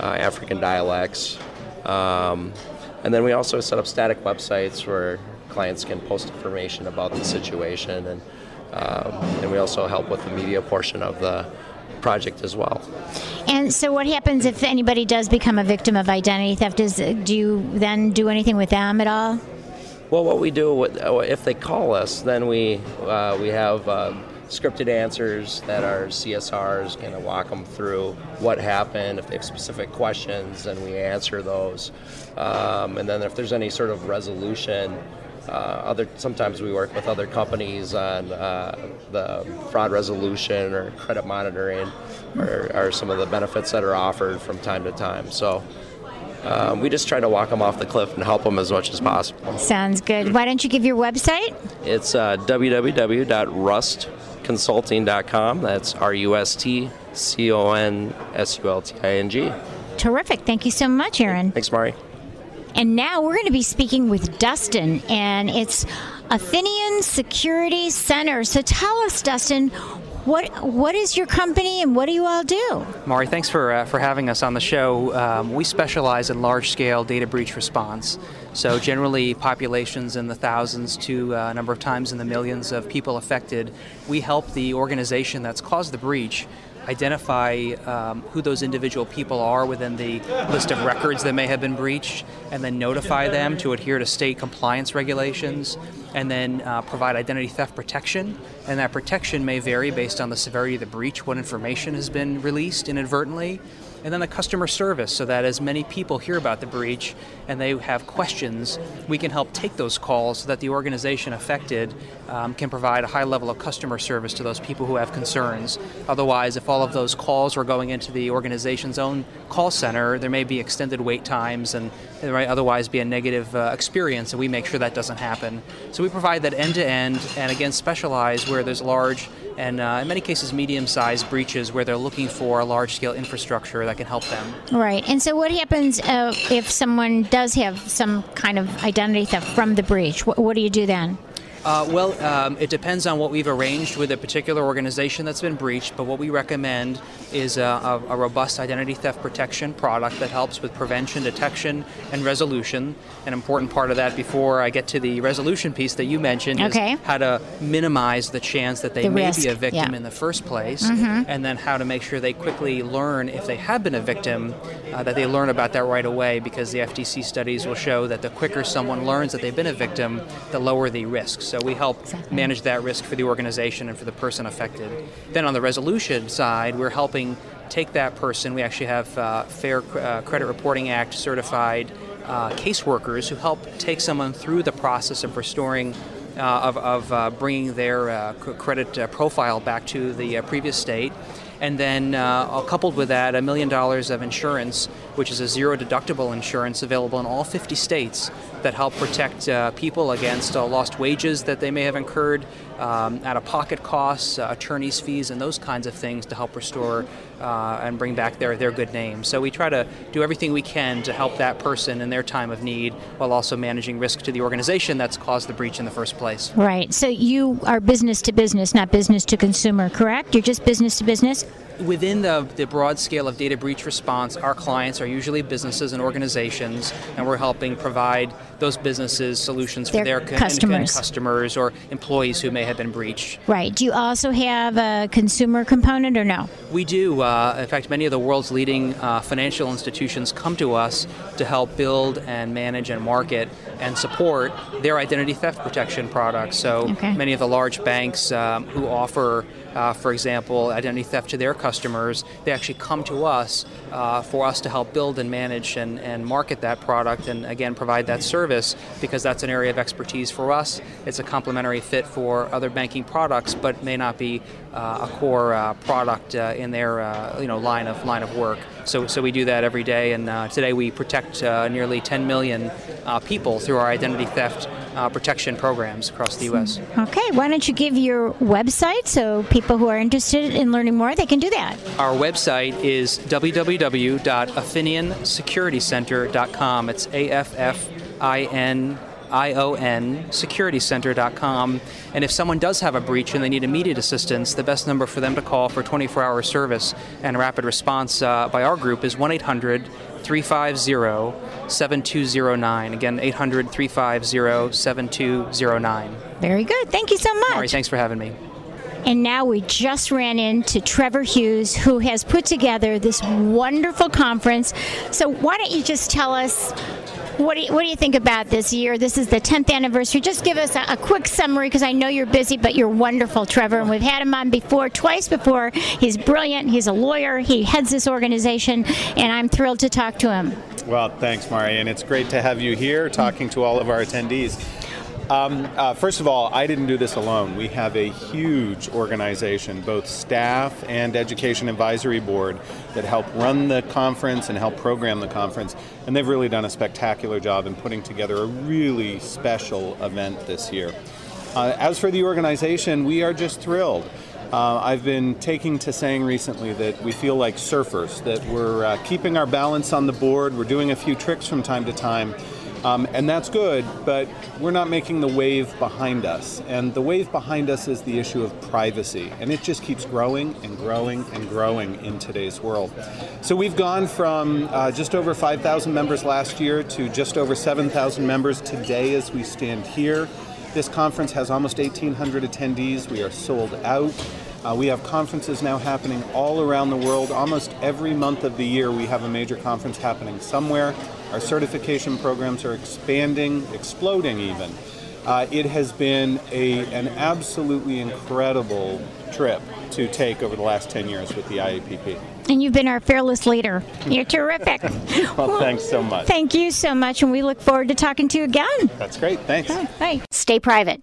uh, African dialects. Um, and then we also set up static websites where clients can post information about the situation, and um, and we also help with the media portion of the project as well. And so, what happens if anybody does become a victim of identity theft? Is do you then do anything with them at all? Well, what we do if they call us, then we uh, we have uh, scripted answers that our CSRs kind of walk them through what happened. If they have specific questions, then we answer those. Um, and then if there's any sort of resolution uh, other sometimes we work with other companies on uh, the fraud resolution or credit monitoring, or, or, some of the benefits that are offered from time to time. So. Um, we just try to walk them off the cliff and help them as much as possible. Sounds good. Why don't you give your website? It's uh, www.rustconsulting.com. That's R U S T C O N S U L T I N G. Terrific. Thank you so much, Aaron. Thanks, Mari. And now we're going to be speaking with Dustin, and it's Affinion Security Center. So tell us, Dustin, what what is your company and what do you all do? Mari, thanks for uh, for having us on the show. Um, we specialize in large scale data breach response. So generally, populations in the thousands to uh, a number of times in the millions of people affected. We help the organization that's caused the breach identify um, who those individual people are within the list of records that may have been breached, and then notify them to adhere to state compliance regulations, and then uh, provide identity theft protection. And that protection may vary based on the severity of the breach, what information has been released inadvertently and then the customer service so that as many people hear about the breach and they have questions, we can help take those calls so that the organization affected um, can provide a high level of customer service to those people who have concerns. Otherwise, if all of those calls were going into the organization's own call center, there may be extended wait times and it might otherwise be a negative uh, experience, and we make sure that doesn't happen. So we provide that end to end, and again, specialize where there's large and uh, in many cases medium-sized breaches where they're looking for a large-scale infrastructure that can help them. Right. And so, what happens uh, if someone does have some kind of identity theft from the breach? What, what do you do then? Uh, well, um, it depends on what we've arranged with a particular organization that's been breached, but what we recommend is a, a, a, robust identity theft protection product that helps with prevention, detection, and resolution. An important part of that before I get to the resolution piece that you mentioned okay. is how to minimize the chance that they the may risk. be a victim yeah. in the first place, mm-hmm. and then how to make sure they quickly learn if they have been a victim, uh, that they learn about that right away because the FTC studies will show that the quicker someone learns that they've been a victim, the lower the risks. So we help exactly. manage that risk for the organization and for the person affected. Then on the resolution side, we're helping take that person. We actually have uh, Fair uh, Credit Reporting Act certified uh, caseworkers who help take someone through the process of restoring. Uh, of, of uh, bringing their uh, credit profile back to the previous state, and then uh, coupled with that, a million dollars of insurance, which is a zero deductible insurance available in all 50 states that help protect uh, people against uh, lost wages that they may have incurred, um, out of pocket costs, uh, attorney's fees, and those kinds of things to help restore uh, and bring back their, their good name. So we try to do everything we can to help that person in their time of need while also managing risk to the organization that's caused the breach in the first place. Right. So you are business to business, not business to consumer, correct? You're just business to business? Within the, the broad scale of data breach response, our clients are usually businesses and organizations, and we're helping provide those businesses solutions for their, their customers. customers or employees who may have been breached. Right. Do you also have a consumer component or no? We do. Uh, in fact, many of the world's leading uh, financial institutions come to us to help build and manage and market and support their identity theft protection products. So okay. many of the large banks um, who offer uh, for example, identity theft to their customers, they actually come to us uh, for us to help build and manage and, and market that product and again provide that service because that's an area of expertise for us. It's a complementary fit for other banking products, but may not be a core uh, product uh, in their uh, you know line of line of work. So, so we do that every day, and uh, today we protect uh, nearly 10 million uh, people through our identity theft uh, protection programs across the U.S. Okay, why don't you give your website so people who are interested in learning more they can do that? Our website is www.affinionsecuritycenter.com. It's A F F I N I-O-N, securitycenter.com. And if someone does have a breach and they need immediate assistance, the best number for them to call for 24-hour service and rapid response uh, by our group is 1-800-350-7209. Again, 800-350-7209. Very good. Thank you so much. Mari, thanks for having me. And now we just ran into Trevor Hughes, who has put together this wonderful conference. So, why don't you just tell us what do, you, what do you think about this year? This is the 10th anniversary. Just give us a, a quick summary because I know you're busy, but you're wonderful, Trevor. And we've had him on before, twice before. He's brilliant. He's a lawyer. He heads this organization, and I'm thrilled to talk to him. Well, thanks, Mari. And it's great to have you here talking to all of our attendees. Um, uh, first of all, I didn't do this alone. We have a huge organization, both staff and education advisory board, that help run the conference and help program the conference. And they've really done a spectacular job in putting together a really special event this year. Uh, as for the organization, we are just thrilled. Uh, I've been taking to saying recently that we feel like surfers, that we're uh, keeping our balance on the board, we're doing a few tricks from time to time, um, and that's good, but we're not making the wave behind us. And the wave behind us is the issue of privacy. And it just keeps growing and growing and growing in today's world. So we've gone from uh, just over 5,000 members last year to just over 7,000 members today as we stand here. This conference has almost 1,800 attendees. We are sold out. Uh, we have conferences now happening all around the world. Almost every month of the year, we have a major conference happening somewhere. Our certification programs are expanding, exploding even. Uh, it has been a, an absolutely incredible trip to take over the last 10 years with the IAPP. And you've been our fearless leader. You're terrific. well, [LAUGHS] well, thanks so much. Thank you so much, and we look forward to talking to you again. That's great. Thanks. Bye. Stay private.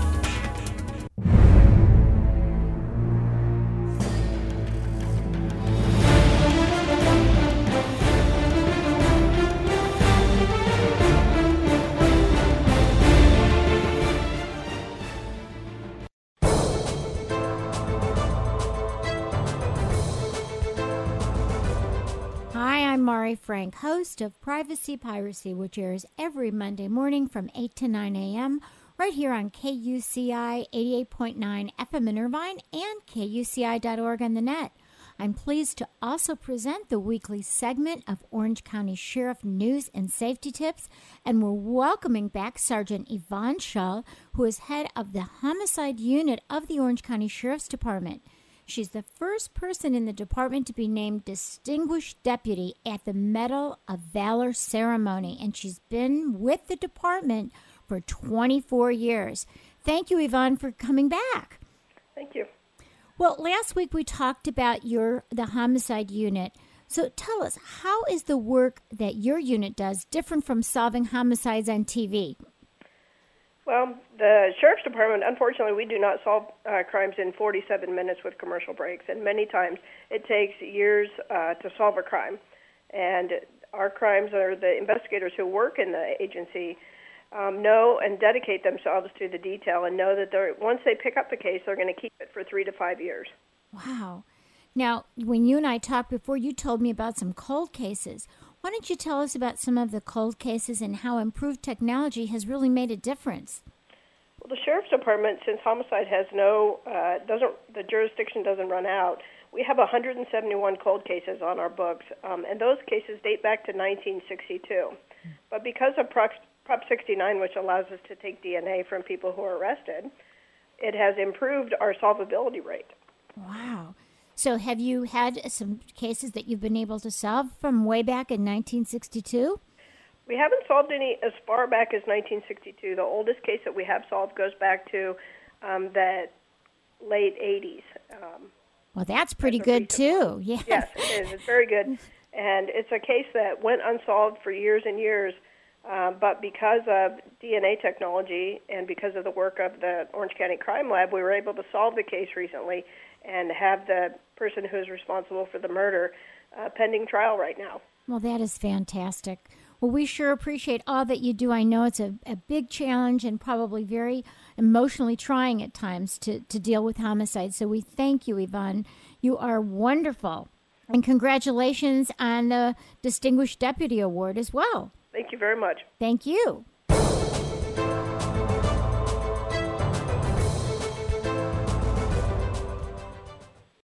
Frank, host of Privacy Piracy, which airs every Monday morning from 8 to 9 a.m. right here on KUCI 88.9 FM in Irvine and KUCI.org on the net. I'm pleased to also present the weekly segment of Orange County Sheriff News and Safety Tips, and we're welcoming back Sergeant Yvonne Shull, who is head of the Homicide Unit of the Orange County Sheriff's Department. She's the first person in the department to be named Distinguished Deputy at the Medal of Valor ceremony, and she's been with the department for 24 years. Thank you, Yvonne, for coming back. Thank you. Well, last week we talked about your the homicide unit. So tell us, how is the work that your unit does different from solving homicides on TV? Well, the sheriff's department, unfortunately, we do not solve uh, crimes in 47 minutes with commercial breaks, and many times it takes years uh, to solve a crime. And our crimes are the investigators who work in the agency um, know and dedicate themselves to the detail and know that they're, once they pick up the case, they're going to keep it for three to five years. Wow. Now, when you and I talked before, you told me about some cold cases. Why don't you tell us about some of the cold cases and how improved technology has really made a difference? Well, the sheriff's department, since homicide has no uh, doesn't the jurisdiction doesn't run out, we have 171 cold cases on our books, um, and those cases date back to 1962. But because of Prop, Prop 69, which allows us to take DNA from people who are arrested, it has improved our solvability rate. Wow. So, have you had some cases that you've been able to solve from way back in 1962? We haven't solved any as far back as 1962. The oldest case that we have solved goes back to um, the late 80s. Um, well, that's pretty good too. Yeah. Yes, it is. It's very good, [LAUGHS] and it's a case that went unsolved for years and years Uh, but because of DNA technology and because of the work of the Orange County Crime Lab, we were able to solve the case recently and have the person who is responsible for the murder uh, pending trial right now. Well, that is fantastic. Well, we sure appreciate all that you do. I know it's a, a big challenge and probably very emotionally trying at times to, to deal with homicide. So we thank you, Yvonne. You are wonderful. And congratulations on the Distinguished Deputy Award as well. Thank you very much. Thank you.